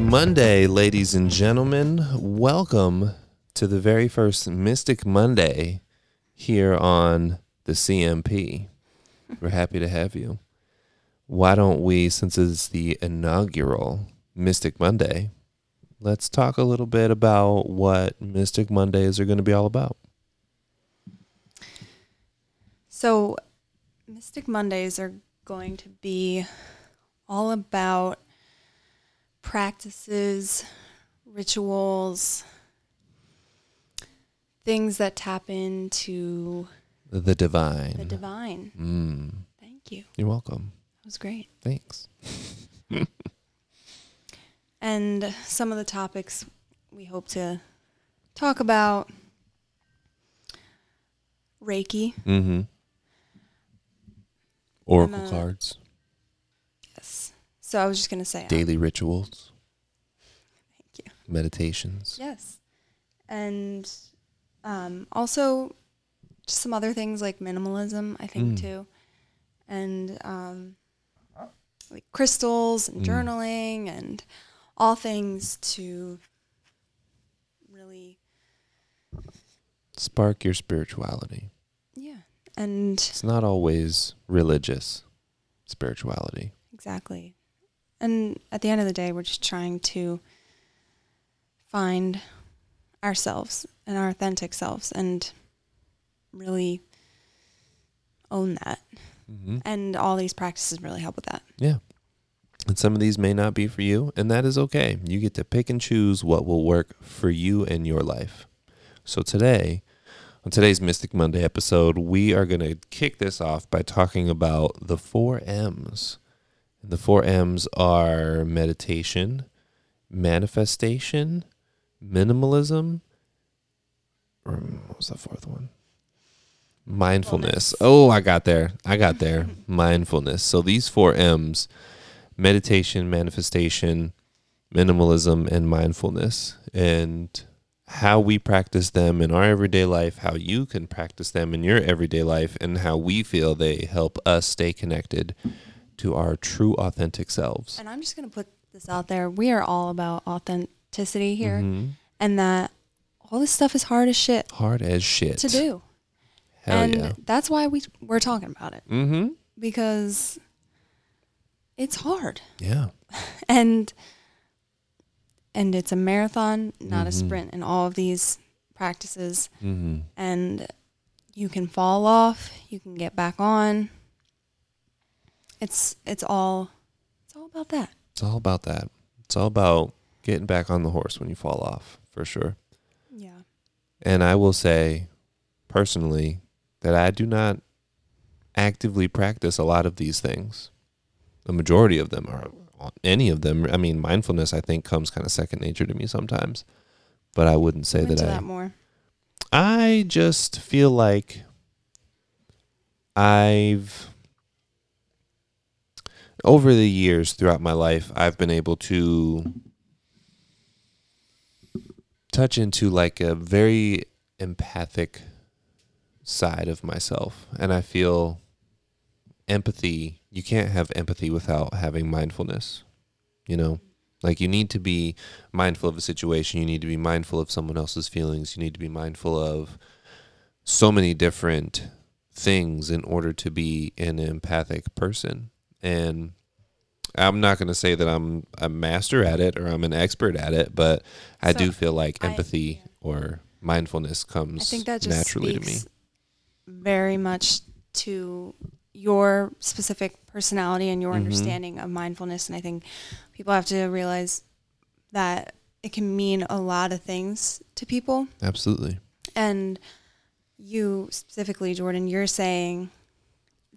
Monday, ladies and gentlemen. Welcome to the very first Mystic Monday here on the CMP. We're happy to have you. Why don't we, since it's the inaugural Mystic Monday, let's talk a little bit about what Mystic Mondays are going to be all about. So, Mystic Mondays are going to be all about practices, rituals, things that tap into The divine. the divine. Mm, Thank you. you're welcome. That was great. Thanks. And some of the topics we hope to talk about Reiki. Mm-hmm. Oracle uh, cards, Yes. So I was just going to say uh, daily rituals, Thank you. meditations. Yes. And um, also just some other things like minimalism, I think, Mm. too. And um, like crystals and Mm. journaling and all things to really, Spark your spirituality. yeah. And It's not always religious spirituality. exactly. And at the end of the day, we're just trying to find ourselves and our authentic selves and really own that. Mm-hmm. And all these practices really help with that. Yeah. And some of these may not be for you, and that is okay. You get to pick and choose what will work for you and your life. So today, on today's Mystic Monday episode, we are going to kick this off by talking about the four M's. And the four M's are meditation, manifestation, minimalism. or What was the fourth one? Mindfulness. Mindfulness. Oh, I got there. I got there. Mindfulness. So these four M's meditation, manifestation, minimalism, and mindfulness. And how we practice them in our everyday life, how you can practice them in your everyday life, and how we feel they help us stay connected to our true, authentic selves. And I'm just going to put this out there. We are all about authenticity here Mhm. and that all this stuff is hard as shit Hard as shit. to do. Hell and yeah. that's why we we're talking about it Mm-hmm. because it's hard. Yeah. And and it's a marathon, not a Mhm. sprint in all of these practices Mm-hmm. and you can fall off, you can get back on. It's it's all it's all about that. It's all about that. It's all about getting back on the horse when you fall off, for sure. Yeah. And I will say personally that I do not actively practice a lot of these things. The majority of them are any of them. I mean, mindfulness I think comes kind of second nature to me sometimes. But I wouldn't say that I that more. I just feel like I've over the years throughout my life I've been able to touch into like a very empathic side of myself. And I feel empathy. You can't have empathy without having mindfulness you know? Like you need to be mindful of a situation. You need to be mindful of someone else's feelings. You need to be mindful of so many different things in order to be an empathic person and I'm not going to say that I'm a master at it or I'm an expert at it, but I So, do feel like I- empathy or mindfulness I comes think that just naturally to me. very much to your specific personality and your Mhm. understanding of mindfulness. And I think people have to realize that it can mean a lot of things to people. Absolutely. And you specifically, Jordan, you're saying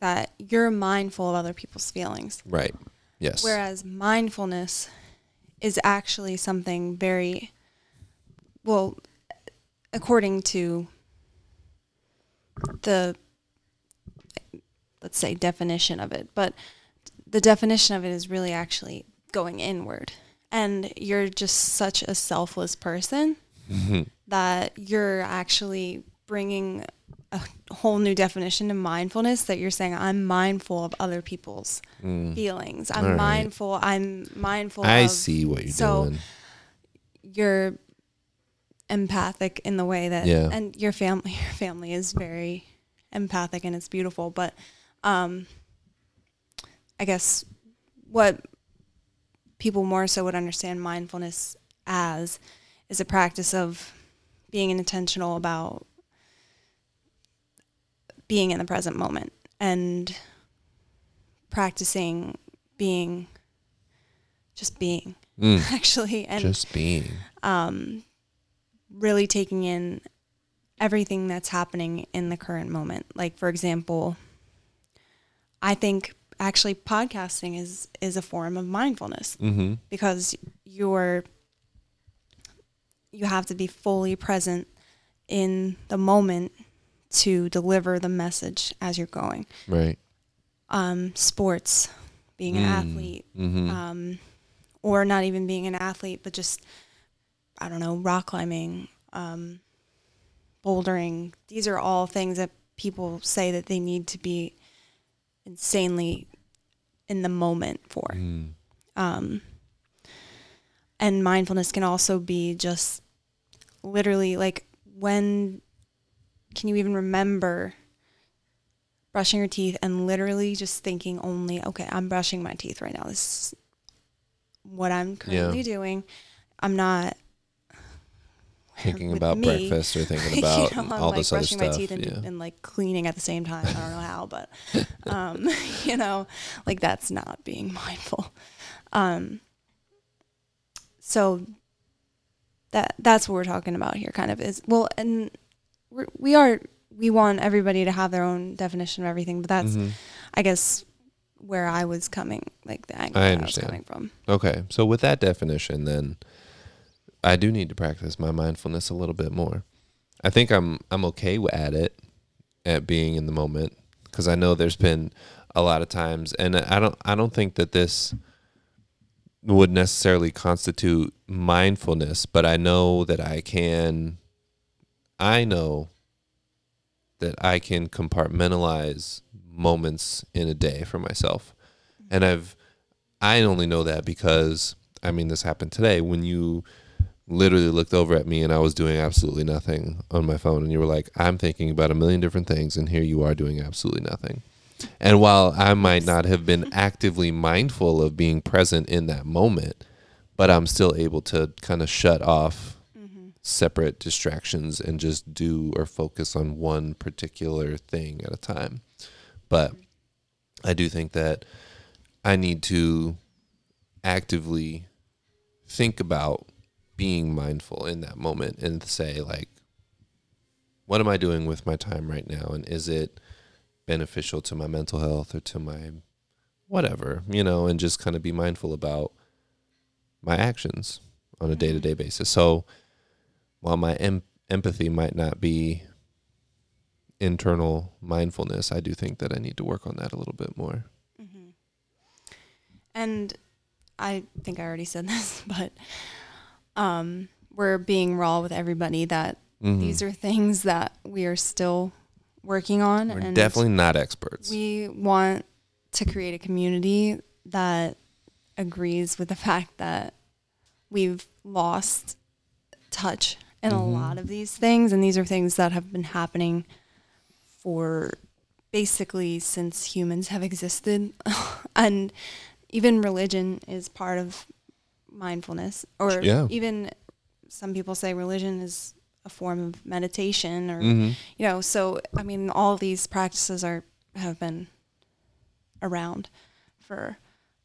that you're mindful of other people's feelings. Right. Yes. Whereas mindfulness is actually something very well, according to the let's say definition of it, but the definition of it is really actually going inward. And you're just such a selfless person Mhm. that you're actually bringing a whole new definition to mindfulness that you're saying I'm mindful of other people's Mm. feelings. I'm right. mindful. I'm mindful. I of, see what you're so- doing. You're empathic in the way that, Yeah. and your family, your family is very empathic and it's beautiful. But, um, I guess what people more so would understand mindfulness as is a practice of being intentional about being in the present moment and practicing being just being Mm. actually and Just being. um, really taking in everything that's happening in the current moment. Like for example, I think actually podcasting is is a form of mindfulness Mm-hmm. because you're you have to be fully present in the moment to deliver the message as you're going. Right. Um, sports, being an Mm. athlete, Mm-hmm. um, or not even being an athlete, but just I don't know, rock climbing, um, bouldering. These are all things that people say that they need to be insanely in the moment for. mm. Um, and mindfulness can also be just literally like when can you even remember brushing your teeth and literally just thinking only, okay, I'm brushing my teeth right now. This is what I'm currently doing. I'm not Thinking about me, breakfast or thinking about you know, I'm all like this other brushing stuff. my teeth and, yeah. and like cleaning at the same time. I don't know how, but um, you know, like that's not being mindful. Um, so that that's what we're talking about here, kind of is well, and we're, we are we want everybody to have their own definition of everything, but that's Mhm. I guess where I was coming, like the angle I that I was coming from. Okay. So with that definition, then I do need to practice my mindfulness a little bit more. I think I'm I'm okay at it, at being in the moment, because I know there's been a lot of times, and I don't I don't think that this would necessarily constitute mindfulness, but I know that I can. I know that I can compartmentalize moments in a day for myself, and I've I only know that because I mean this happened today when you literally looked over at me and I was doing absolutely nothing on my phone and you were like I'm thinking about a million different things and here you are doing absolutely nothing. And while I might not have been actively mindful of being present in that moment, but I'm still able to kind of shut off separate distractions and just do or focus on one particular thing at a time. But I do think that I need to actively think about being mindful in that moment and say like what am I doing with my time right now and is it beneficial to my mental health or to my whatever, you know, and just kind of be mindful about my actions on a mm-hmm. day-to-day basis. So while my em- empathy might not be internal mindfulness, I do think that I need to work on that a little bit more. hmm And I think I already said this, but um, we're being raw with everybody that Mhm. these are things that we are still working on. We're and definitely not experts. we want to create a community that agrees with the fact that we've lost touch in a Mhm. lot of these things. And these are things that have been happening for basically since humans have existed. and even religion is part of mindfulness. Or Yeah. even some people say religion is a form of meditation or Mhm. you know so i mean all these practices are have been around for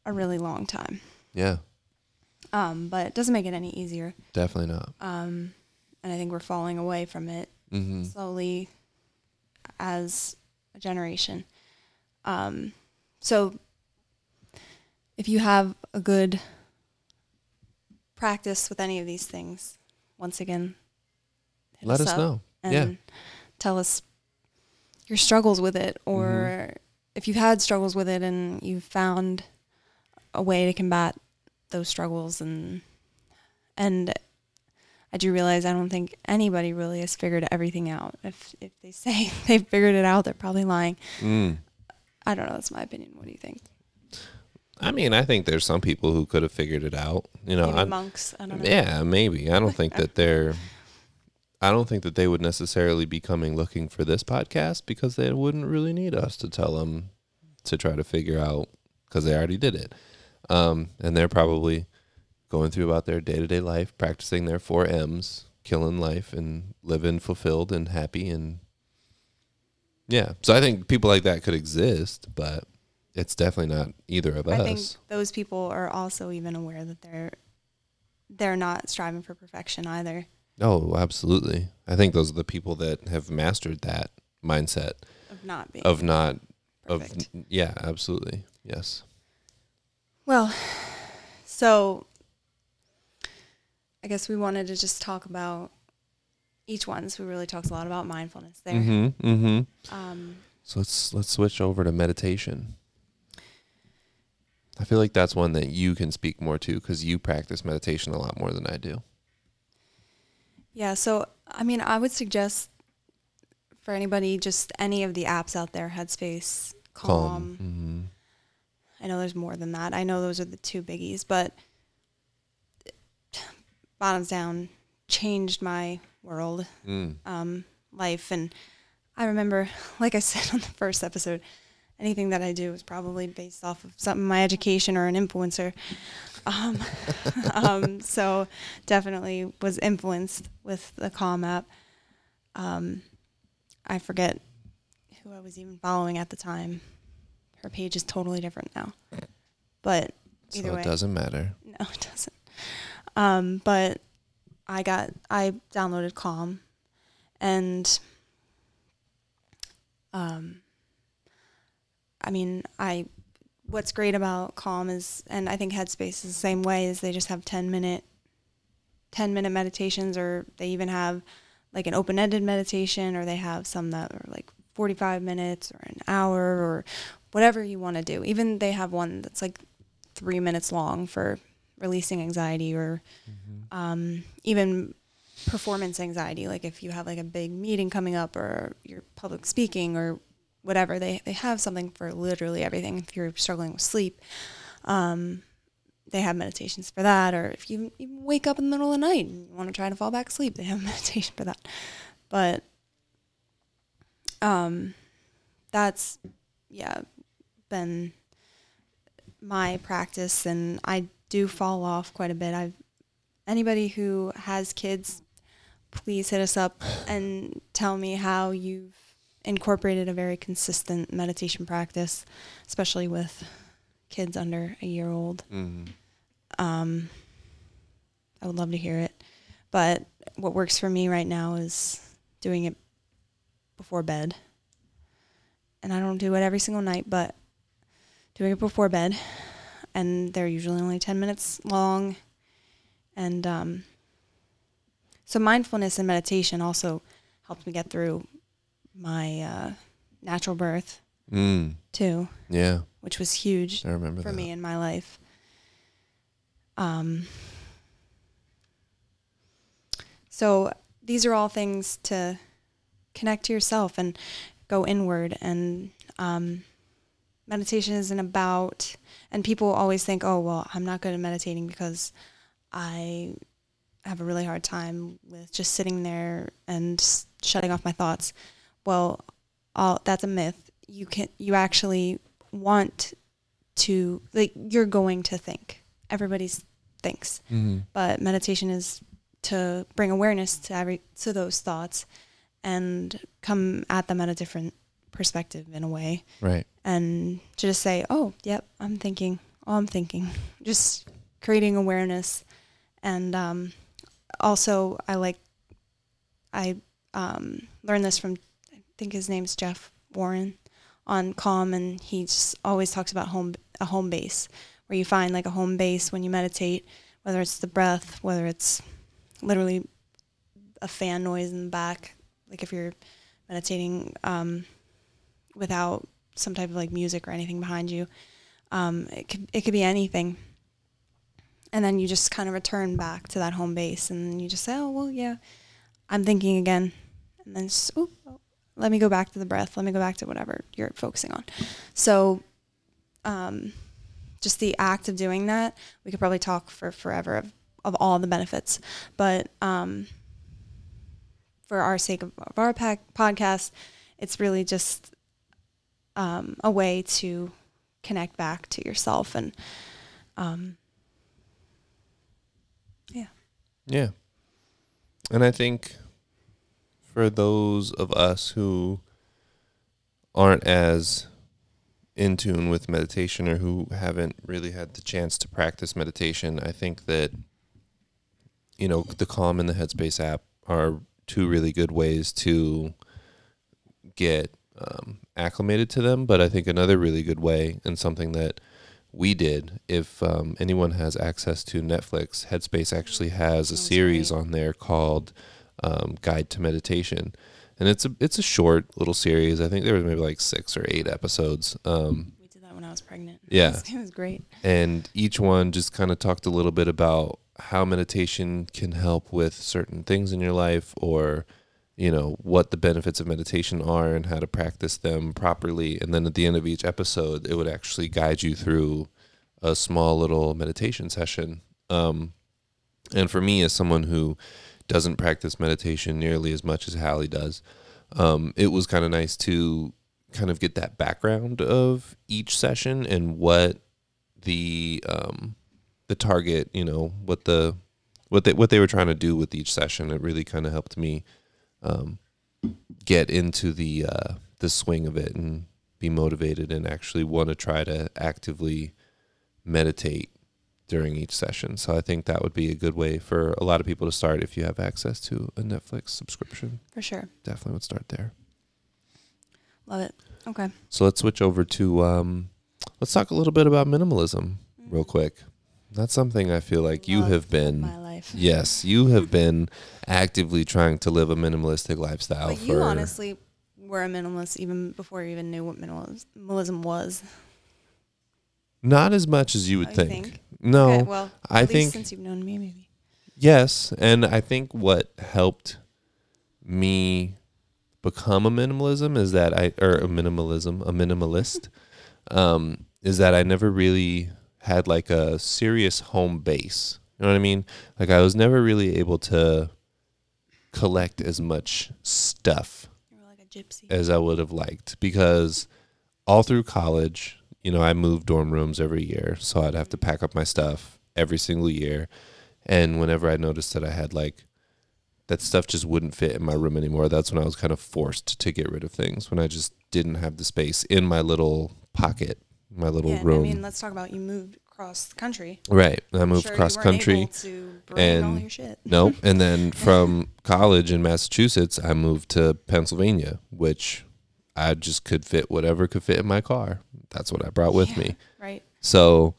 a really long time Yeah, um, but it doesn't make it any easier definitely not. um, and i think we're falling away from it hmm slowly as a generation um, so if you have a good practice with any of these things once again Let us up know. and Yeah. tell us your struggles with it or Mm-hmm. if you've had struggles with it and you've found a way to combat those struggles and and I do realize I don't think anybody really has figured everything out. If if they say they've figured it out, they're probably lying. Mm. I don't know. That's my opinion. What do you think? I mean, I think there's some people who could have figured it out. You know, I, monks. I don't know. yeah, maybe. I don't think that they're. I don't think that they would necessarily be coming looking for this podcast because they wouldn't really need us to tell them to try to figure out because they already did it. Um, and they're probably going through about their day to day life, practicing their four M's, killing life and living fulfilled and happy. And yeah, so I think people like that could exist, but it's definitely not either of us. I think those people are also even aware that they're they're not striving for perfection either. Oh, absolutely. I think those are the people that have mastered that mindset Of not being of not perfect. of yeah, absolutely. Yes. Well, so I guess we wanted to just talk about each one. So we really talked a lot about mindfulness there. Mhm. Mhm. Um, So let's let's switch over to meditation. I feel like that's one that you can speak more to cuz you practice meditation a lot more than I do. yeah. So I mean, I would suggest for anybody, just any of the apps out there, Headspace, Calm. Mhm. I know there's more than that. I know those are the two biggies, but bottoms down changed my world. Mm. um, life. And I remember, like I said on the first episode, anything that I do is probably based off of something my education or an influencer. Um, um, so definitely was influenced with the Calm app. Um, I forget who I was even following at the time. Her page is totally different now. But So Either way. it doesn't matter. no, it doesn't. Um, but I got I downloaded Calm, and um, I mean I. What's great about Calm is, and I think Headspace is the same way, is they just have ten minute, ten minute meditations, or they even have like an open ended meditation, or they have some that are like forty five minutes or an hour or whatever you want to do. Even they have one that's like three minutes long for releasing anxiety or um, even performance anxiety. Like if you have like a big meeting coming up or you're public speaking or whatever, they, they have something for literally everything. If you're struggling with sleep, um, they have meditations for that. Or if you even wake up in the middle of the night and you want to try to fall back asleep, they have meditation for that. But um, that's, yeah, been my practice and I do fall off quite a bit. I've anybody who has kids, please hit us up and tell me how you've incorporated a very consistent meditation practice, especially with kids under a year old. Mm. Um, I would love to hear it. But what works for me right now is doing it before bed. And I don't do it every single night, but doing it before bed. And they're usually only 10 minutes long. And um, so mindfulness and meditation also helped me get through my uh, natural birth, Mm. too, Yeah, which was huge I remember for that. me in my life. Um, so these are all things to connect to yourself and go inward. And um, meditation isn't about, and people always think, oh, well, I'm not good at meditating because I have a really hard time with just sitting there and shutting off my thoughts. Well, all, that's a myth. You can you actually want to like you're going to think. Everybody's thinks, Mm-hmm. but meditation is to bring awareness to every to those thoughts and come at them at a different perspective in a way Right. and to just say, "Oh, yep, I'm thinking. Oh, I'm thinking." Just creating awareness, and um, also I like I um, learned this from I think his name's Jeff Warren on Calm, and he just always talks about home a home base where you find like a home base when you meditate, whether it's the breath, whether it's literally a fan noise in the back, like if you're meditating um, without some type of like music or anything behind you. Um, it could it could be anything. and then you just kind of return back to that home base and you just say oh well yeah i'm thinking again and then just, let me go back to the breath let me go back to whatever you're focusing on so um, just the act of doing that we could probably talk for forever of, of all the benefits but um, for our sake of, of our pack, podcast it's really just um, a way to connect back to yourself and um, yeah Yeah. And I think for those of us who aren't as in tune with meditation or who haven't really had the chance to practice meditation, I think that you know, the Calm and the Headspace app are two really good ways to get um, acclimated to them. But I think another really good way and something that we did, if um, anyone has access to Netflix, Headspace actually has a series on there called um, Guide to Meditation, and it's a it's a short little series. I think there was maybe like six or eight episodes. Um, we did that when i was pregnant Yeah. it was, it was great and each one just kind of talked a little bit about how meditation can help with certain things in your life or you know what the benefits of meditation are and how to practice them properly. And then at the end of each episode it would actually guide you through a small little meditation session. Um, and for me as someone who doesn't practice meditation nearly as much as Hallie does um, it was kind of nice to kind of get that background of each session and what the um the target you know what the what they what they were trying to do with each session. It really kind of helped me um get into the uh the swing of it and be motivated and actually want to try to actively meditate during each session. So i think that would be a good way for a lot of people to start if you have access to a netflix subscription. For sure. Definitely would start there. Love it. Okay. So let's switch over to um let's talk a little bit about minimalism real quick. That's something I feel like you Love have been my life yes, you have been actively trying to live a minimalistic lifestyle but for you honestly were a minimalist even before you even knew what minimalism was not as much as you would Oh, you think. think? No. okay, well I least think since you've known me maybe yes, and I think what helped me become a minimalism is that I or a minimalism, a minimalist um is that I never really had like a serious home base. You know what I mean? Like I was never really able to collect as much stuff like a gypsy as I would have liked because all through college, you know, I moved dorm rooms every year, so I'd have to pack up my stuff every single year. And whenever I noticed that I had like that stuff just wouldn't fit in my room anymore, that's when I was kind of forced to get rid of things when I just didn't have the space in my little pocket, my little yeah, room. I mean, let's talk about you moved across the country. right. I moved Sure you country. able to bring all and-. Nope. And then from college in Massachusetts, I moved to Pennsylvania, which I just could fit whatever could fit in my car. That's what I brought with Yeah. me. Right. So,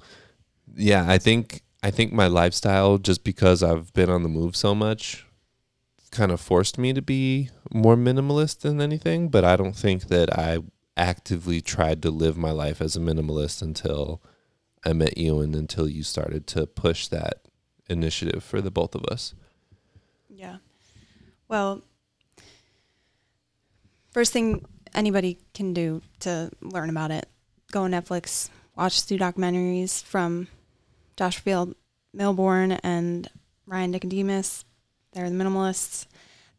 yeah, I think I think my lifestyle just because I've been on the move so much kind of forced me to be more minimalist than anything, but I don't think that I actively tried to live my life as a minimalist until I met you and until you started to push that initiative for the both of us. Yeah. Well, first thing anybody can do to learn about it, go on Netflix, watch two documentaries from Josh Field Millburn and Ryan Nicodemus. They're the minimalists.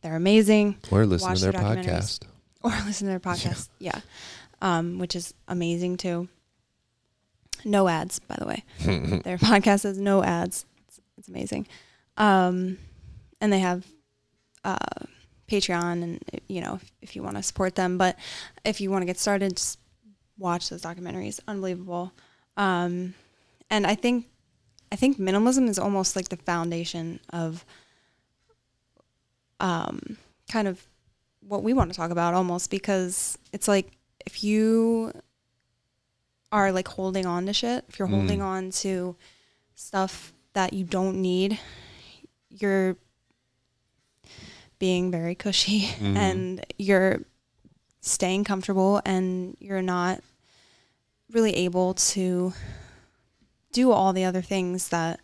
They're amazing. Or listen Watch to their podcast. Or listen to their podcast. Yeah. Um, which is amazing too. No ads, by the way. Their podcast has no ads. It's, it's amazing. Um, and they have uh, Patreon, and you know, if, if you want to support them, but if you want to get started, just watch those documentaries. Unbelievable. Um, and I think, I think minimalism is almost like the foundation of, um, kind of what we want to talk about almost because it's like if you are like holding on to shit, if you're Mm. holding on to stuff that you don't need, you're being very cushy Mhm. and you're staying comfortable and you're not really able to do all the other things that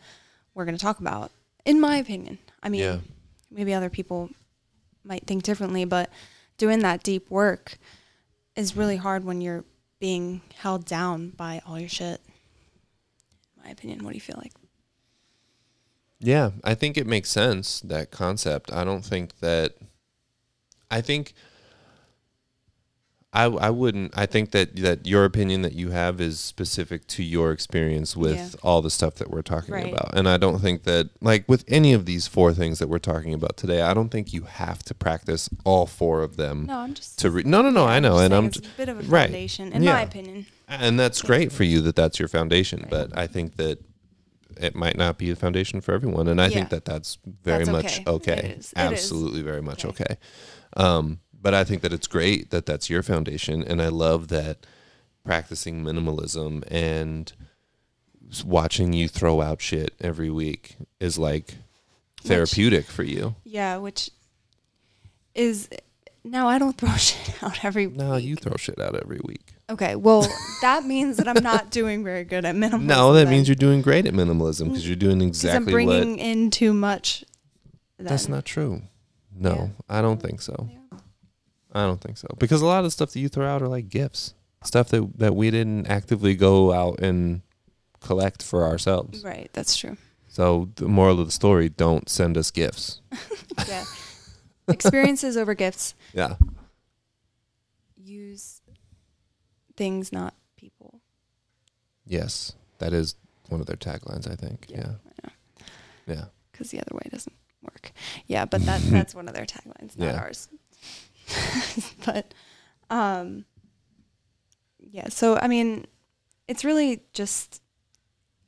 we're going to talk about, in my opinion. I mean, Yeah. maybe other people might think differently, but doing that deep work is really hard when you're being held down by all your shit. In my opinion, what do you feel like? Yeah, I think it makes sense that concept. I don't think that I think I I wouldn't I think that that your opinion that you have is specific to your experience with Yeah. all the stuff that we're talking Right. about. And I don't think that like with any of these four things that we're talking about today, I don't think you have to practice all four of them No, I'm just to re- No, no, no, yeah, I know just and I'm it's a bit of a right. foundation, in Yeah. my opinion. and that's great for you that that's your foundation, Right. but I think that it might not be a foundation for everyone, and I think that that's very That's much okay. okay. It is. It is. Absolutely, very much Okay. okay. Um, but I think that it's great that that's your foundation, and I love that practicing minimalism and watching you throw out shit every week is like therapeutic for you. Yeah, which is now I don't throw shit out every No, you throw shit out every week. Okay, well, that means that I'm not doing very good at minimalism. No, that then. means you're doing great at minimalism because mm. you're doing exactly I'm what bringing in too much. That's not true. No, Yeah. I don't think so. Yeah. I don't think so. Because a lot of the stuff that you throw out are like gifts. Stuff that that we didn't actively go out and collect for ourselves. Right, that's true. So the moral of the story, don't send us gifts. Yeah. Experiences over gifts. Yeah. Use things, not people. Yes. That is one of their taglines, I think. Yeah, Yeah. Yeah. Because the other way doesn't work. Yeah, but that that's one of their taglines, not Yeah. ours. but um yeah, so I mean, it's really just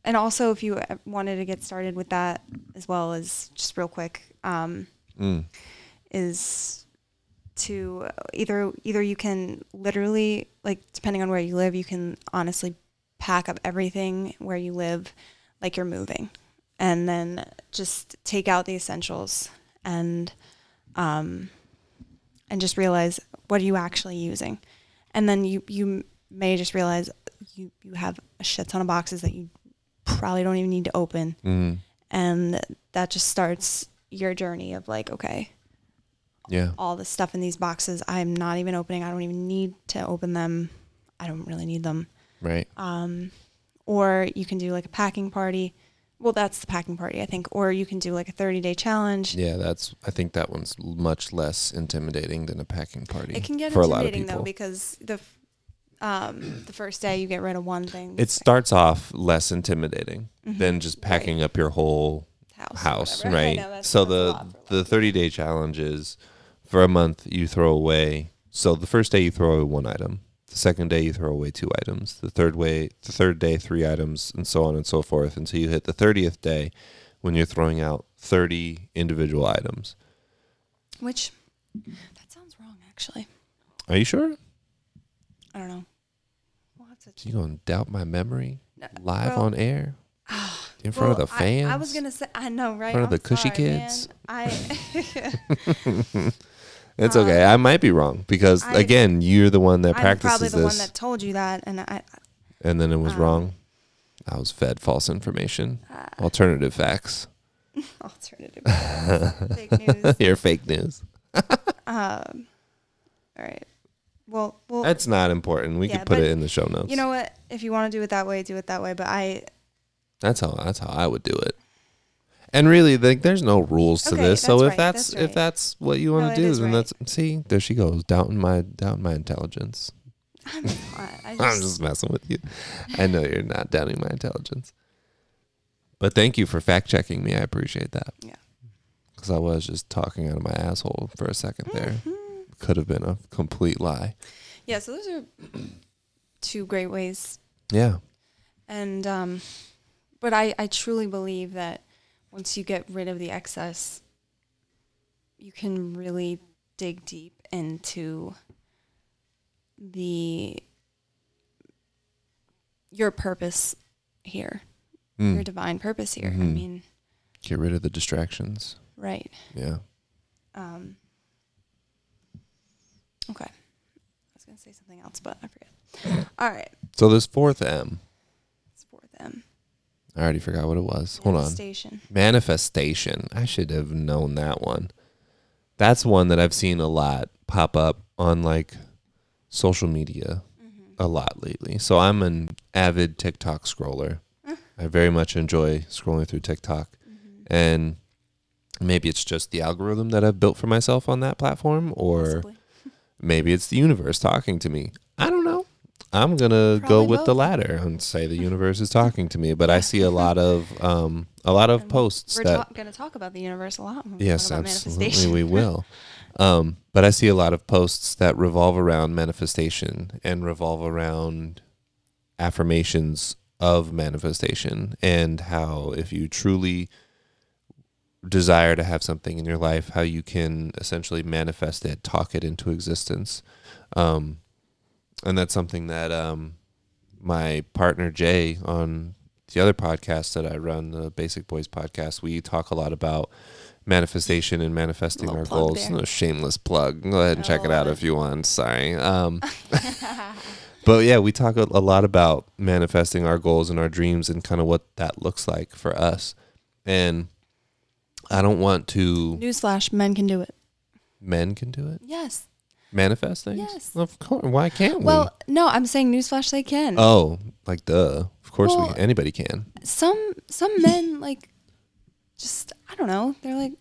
and also if you wanted to get started with that as well as just real quick, um Mm. is to either either you can literally like depending on where you live you can honestly pack up everything where you live like you're moving and then just take out the essentials and um and just realize what are you actually using and then you you may just realize you you have a shit ton of boxes that you probably don't even need to open Mm. and that just starts your journey of like okay Yeah. all the stuff in these boxes i'm not even opening i don't even need to open them i don't really need them Right. um, or you can do like a packing party well that's the packing party i think or you can do like a 30 day challenge Yeah, that's I think that one's much less intimidating than a packing party. it can get for a lot of intimidating though because the f- um, the first day you get rid of one thing It starts off less intimidating Mhm. than just packing up your whole house, house, right? know so the lot for a lot the 30 day challenge is for a month you throw away. So the first day you throw away one item. The second day you throw away two items. The third way the third day three items and so on and so forth until you hit the 30th day when you're throwing out 30 individual items. which that sounds wrong actually Are you sure? i don't know we'll have to You going to doubt my memory No, live well- on air in front of the fans? I, I was gonna say I know, right? In front of I'm the cushy sorry, man. kids? I It's okay. Um, I might be wrong because I- again, you're the one that I'm practices probably the this. one that told you that, and I and then it was Um, wrong. I was fed false information, uh, alternative facts. alternative fake news. Your fake news. Um, all right. Well, well, That's not important. We Yeah, could put it in the show notes. you know what? If you want to do it that way, do it that way. But I, that's how that's how I would do it. And really, like, there's no rules to Okay, this. So that's if right, that's, that's if right. that's what you No, want it to do, is then right. that's see. There she goes, doubting my doubting my intelligence. I'm not. I just, I'm just messing with you. I know you're not doubting my intelligence. But thank you for fact checking me. I appreciate that. Yeah. Because I was just talking out of my asshole for a second there. Mhm. Could have been a complete lie. Yeah. So those are two great ways Yeah. And um, but I I truly believe that once you get rid of the excess, you can really dig deep into the your purpose here, Mm. your divine purpose here. I Mhm. mean, Get rid of the distractions. right. Yeah. Um, okay. I was gonna say something else, but I forget. All right, So this fourth M, it's fourth them. I already forgot what it was. Hold on. Station. Manifestation. I should have known that one. That's one that I've seen a lot pop up on like social media Mm-hmm. a lot lately. So I'm an avid TikTok scroller. I very much enjoy scrolling through TikTok. Mm-hmm. And maybe it's just the algorithm that I've built for myself on that platform or maybe it's the universe talking to me. I don't know. I'm gonna go with the latter and say the universe is talking to me. But I see a lot of um, a lot of posts We're that ta- to talk about the universe a lot. yes, absolutely we will. Um, but I see a lot of posts that revolve around manifestation and revolve around affirmations of manifestation and how if you truly desire to have something in your life, how you can essentially manifest it, talk it into existence. Um, and that's something that um, my partner Jay on the other podcast that I run, the Basic Boys podcast, we talk a lot about manifestation and manifesting our goals. there. No shameless plug. Go ahead and check it out if you want. Sorry. Um, but yeah, we talk a, a lot about manifesting our goals and our dreams and kind of what that looks like for us. And I don't want to. Newsflash: Men can do it. Men can do it. Yes. Manifest things. Yes. Of course. Why can't we? Well, no, I'm saying newsflash: they can. oh, like duh. Of course, Well- we. Anybody can. some some men like just I don't know. They're like,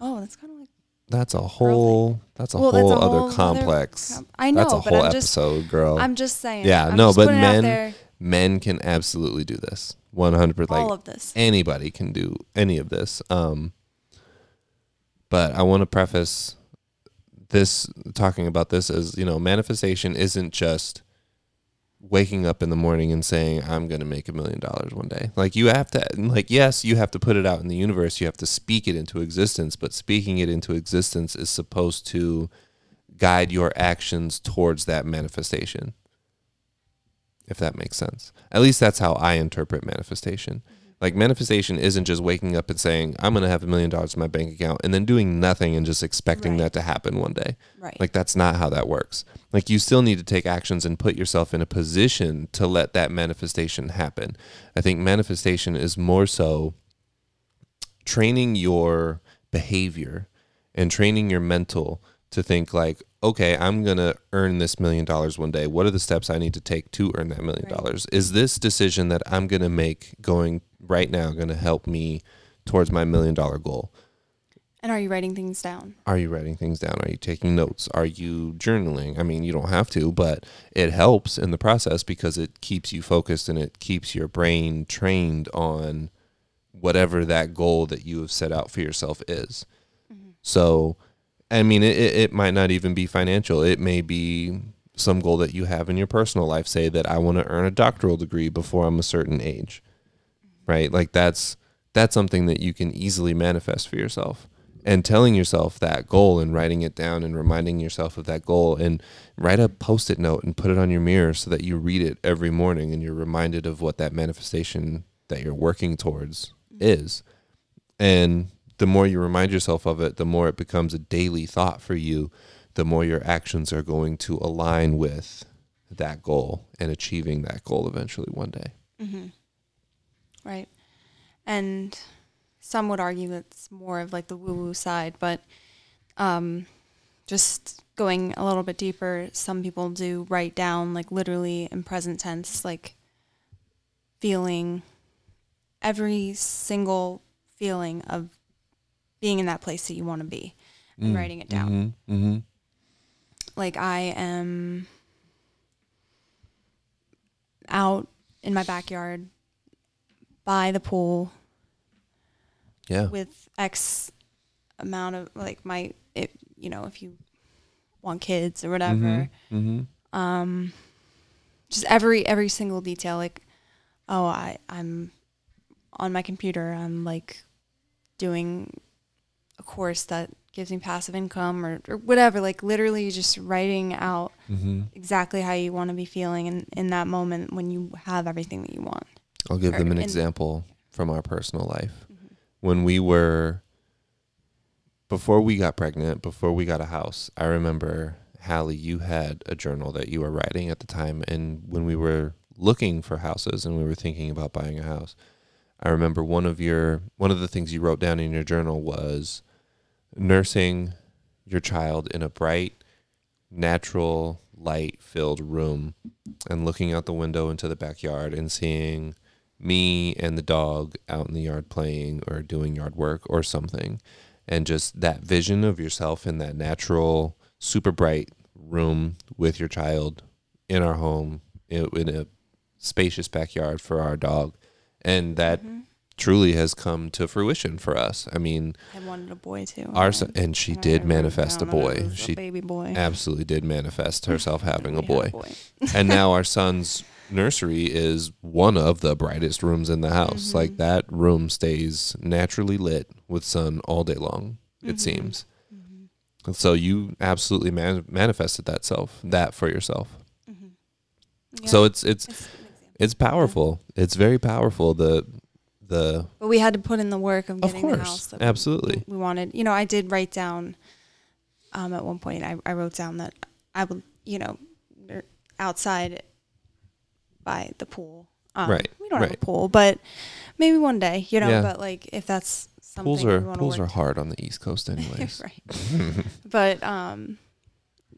oh, that's kind of like. That's a whole. That's a Well, whole that's a other whole other complex. com- I know, that's a but whole I'm just episode, girl. I'm just saying. Yeah, I'm no, but putting it out men- Men can absolutely do this. One hundred percent. all Like of this. anybody can do any of this. Um, but I want to preface this talking about this as you know, manifestation isn't just waking up in the morning and saying I'm going to make a million dollars one day. Like you have to like yes, you have to put it out in the universe, you have to speak it into existence, but speaking it into existence is supposed to guide your actions towards that manifestation. If that makes sense. At least that's how I interpret manifestation. Like manifestation isn't just waking up and saying I'm going to have a million dollars in my bank account and then doing nothing and just expecting Right. that to happen one day. Right. Like that's not how that works. Like you still need to take actions and put yourself in a position to let that manifestation happen. I think manifestation is more so training your behavior and training your mental to think like, okay, I'm going to earn this million dollars one day. What are the steps I need to take to earn that million Right. dollars? Is this decision that I'm going to make going right now going to help me towards my million dollar goal? and are you writing things down? Are you writing things down? Are you taking notes? Are you journaling? I mean, you don't have to, but it helps in the process because it keeps you focused and it keeps your brain trained on whatever that goal that you have set out for yourself is. Mm-hmm. So, I mean, it, it it might not even be financial. It may be some goal that you have in your personal life. Say that I want to earn a doctoral degree before I'm a certain age, right? Like that's that's something that you can easily manifest for yourself. And telling yourself that goal and writing it down and reminding yourself of that goal and write a post-it note and put it on your mirror so that you read it every morning and you're reminded of what that manifestation that you're working towards mm-hmm. is. And the more you remind yourself of it, the more it becomes a daily thought for you, the more your actions are going to align with that goal and achieving that goal eventually one day. Mm-hmm. Right. And some would argue that's more of like the woo woo side, but um, just going a little bit deeper, some people do write down, like literally in present tense, like feeling every single feeling of being in that place that you want to be and writing it down. Mm-hmm. Mm-hmm. like I am out in my backyard by the pool Yeah. with X amount of like my it you know if you want kids or whatever Mm-hmm. um just every every single detail like oh I I'm on my computer I'm like doing course that gives me passive income or, or whatever like literally just writing out Mm-hmm. exactly how you want to be feeling in, in that moment when you have everything that you want. I'll give Or them an example from our personal life. When we were, before we got pregnant, before we got a house, I remember, Hallie, you had a journal that you were writing at the time. And when we were looking for houses and we were thinking about buying a house, I remember one of your one of the things you wrote down in your journal was nursing your child in a bright, natural, light filled room and looking out the window into the backyard and seeing me and the dog out in the yard playing or doing yard work or something. And just that vision of yourself in that natural, super bright room with your child in our home in, a spacious backyard for our dog. And that Mhm. Truly has come to fruition for us. I mean, I wanted a boy too. our and- son, and she and did manifest a down that it boy. was a She baby boy. absolutely did manifest herself having a We had boy. and now our son's nursery is one of the brightest rooms in the house. Mhm. Like that room stays naturally lit with sun all day long. It Mhm. seems. Mhm. And so you absolutely man- manifested that self, that for yourself. Mhm. So it's it's it's it's powerful. It's very powerful. The the But we had to put in the work of Of getting the house that absolutely. we wanted. You know, I did write down. Um, at one point, I, I wrote down that I would, you know, outside by the pool. Um, Right, We don't have a pool, but maybe one day, you know. Yeah. But like, if that's something pools are pools are hard on the East Coast, anyways. right. But um,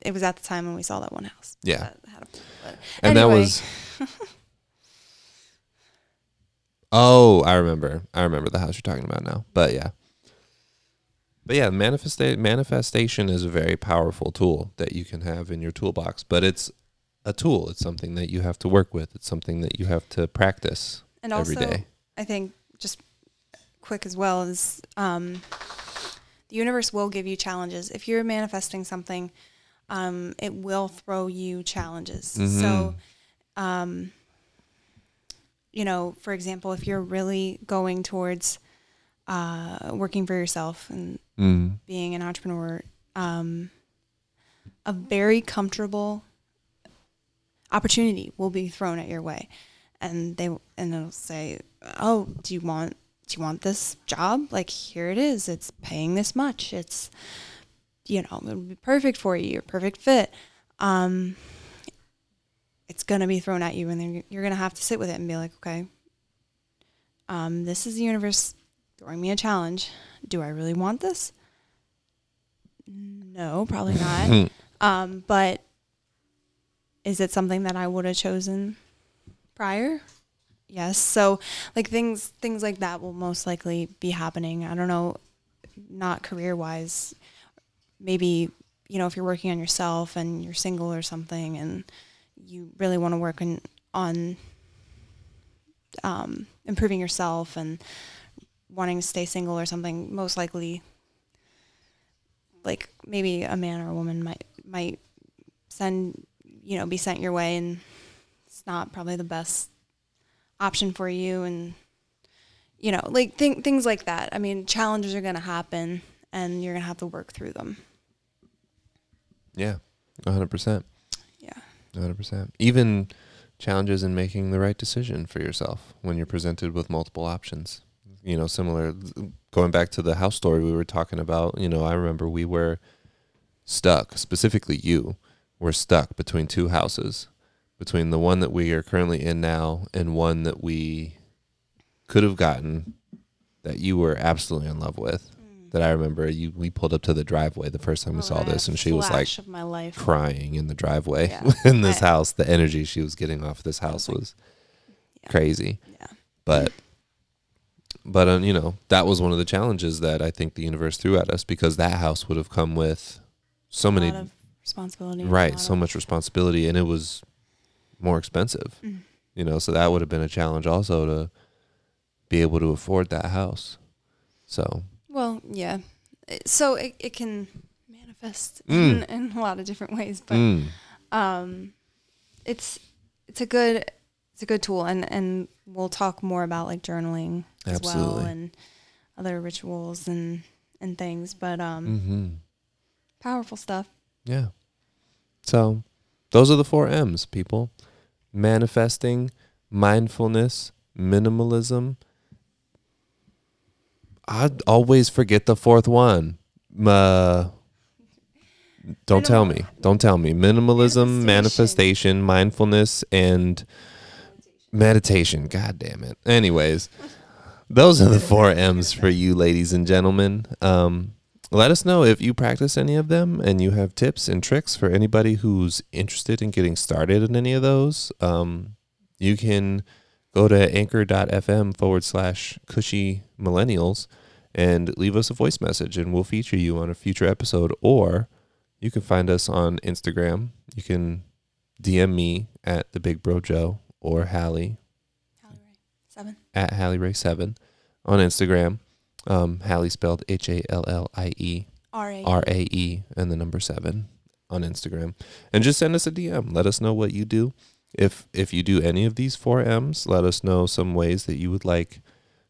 it was at the time when we saw that one house. Yeah. that had a and anyway, that was oh i remember. I remember the house you're talking about now. But yeah. But yeah manifesta- manifestation is a very powerful tool that you can have in your toolbox. But it's a tool. It's something that you have to work with. It's something that you have to practice and every also, day. I think just quick as well is um, the universe will give you challenges. If you're manifesting something, um, it will throw you challenges. So, Mhm. um, you know, for example, if you're really going towards uh, working for yourself and mm. being an entrepreneur, um, a very comfortable opportunity will be thrown at your way, and they and it'll say, "Oh, do you want do you want this job? Like here it is. It's paying this much. It's you know it would be perfect for you. You're perfect fit." Um, it's gonna be thrown at you, and then you're- you're gonna have to sit with it and be like, "Okay, um, this is the universe throwing me a challenge. Do I really want this? No, probably not. um, but is it something that I would have chosen prior? Yes. So like things things like that will most likely be happening. I don't know, not career wise. Maybe, you know, if you're working on yourself and you're single or something and you really want to work on on um, improving yourself and wanting to stay single or something, most likely like maybe a man or a woman might might send you know be sent your way and it's not probably the best option for you and you know like th- things like that. I mean challenges are going to happen and you're going to have to work through them. Yeah 100% yeah 100% even challenges in making the right decision for yourself when you're presented with multiple options. You know similar going back to the house story we were talking about you know i remember we were stuck specifically you were stuck between two houses between the one that we are currently in now and one that we could have gotten that you were absolutely in love with that i remember you we pulled up to the driveway the first time we saw Oh, this and she was like of my life crying in the driveway Yeah. in this I- house. The energy she was getting off this house was Yeah. crazy. yeah But but um, you know that was one of the challenges that I think the universe threw at us because that house would have come with so many responsibility right so of- much responsibility and it was more expensive. Mm. You know, so that would have been a challenge also to be able to afford that house. So well yeah so it, it can manifest Mm. in, in a lot of different ways but mm, um, it's it's a good it's a good tool, and and we'll talk more about like journaling as well Absolutely. and other rituals and and things. But um, hmm powerful stuff. Yeah. So those are the four M's, people. Manifesting, mindfulness, minimalism. I always forget the fourth one. Uh, don't tell me. Don't tell me. Minimalism, Manifestation. manifestation, mindfulness, and meditation. God damn it. Anyways, those are the four M's for you, ladies and gentlemen. Um, let us know if you practice any of them and you have tips and tricks for anybody who's interested in getting started in any of those. Um, you can go to anchor.fm forward slash cushy millennials and leave us a voice message and we'll feature you on a future episode. Or you can find us on Instagram. You can DM me at the Big Bro Joe or Hallie Hallie Rae, seven. at Hallie Rae seven on Instagram. Um, Hallie spelled H A L L I E R A. R A E and the number seven on Instagram. And just send us a DM. Let us know what you do. If if you do any of these four M's, let us know some ways that you would like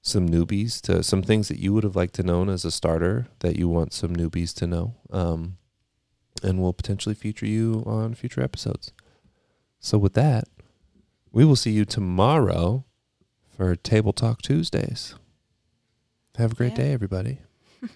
some newbies to some things that you would have liked to know as a starter that you want some newbies to know. Um, and we'll potentially feature you on future episodes. So with that, we will see you tomorrow for Table Talk Tuesdays. Have a great Yeah. day, everybody.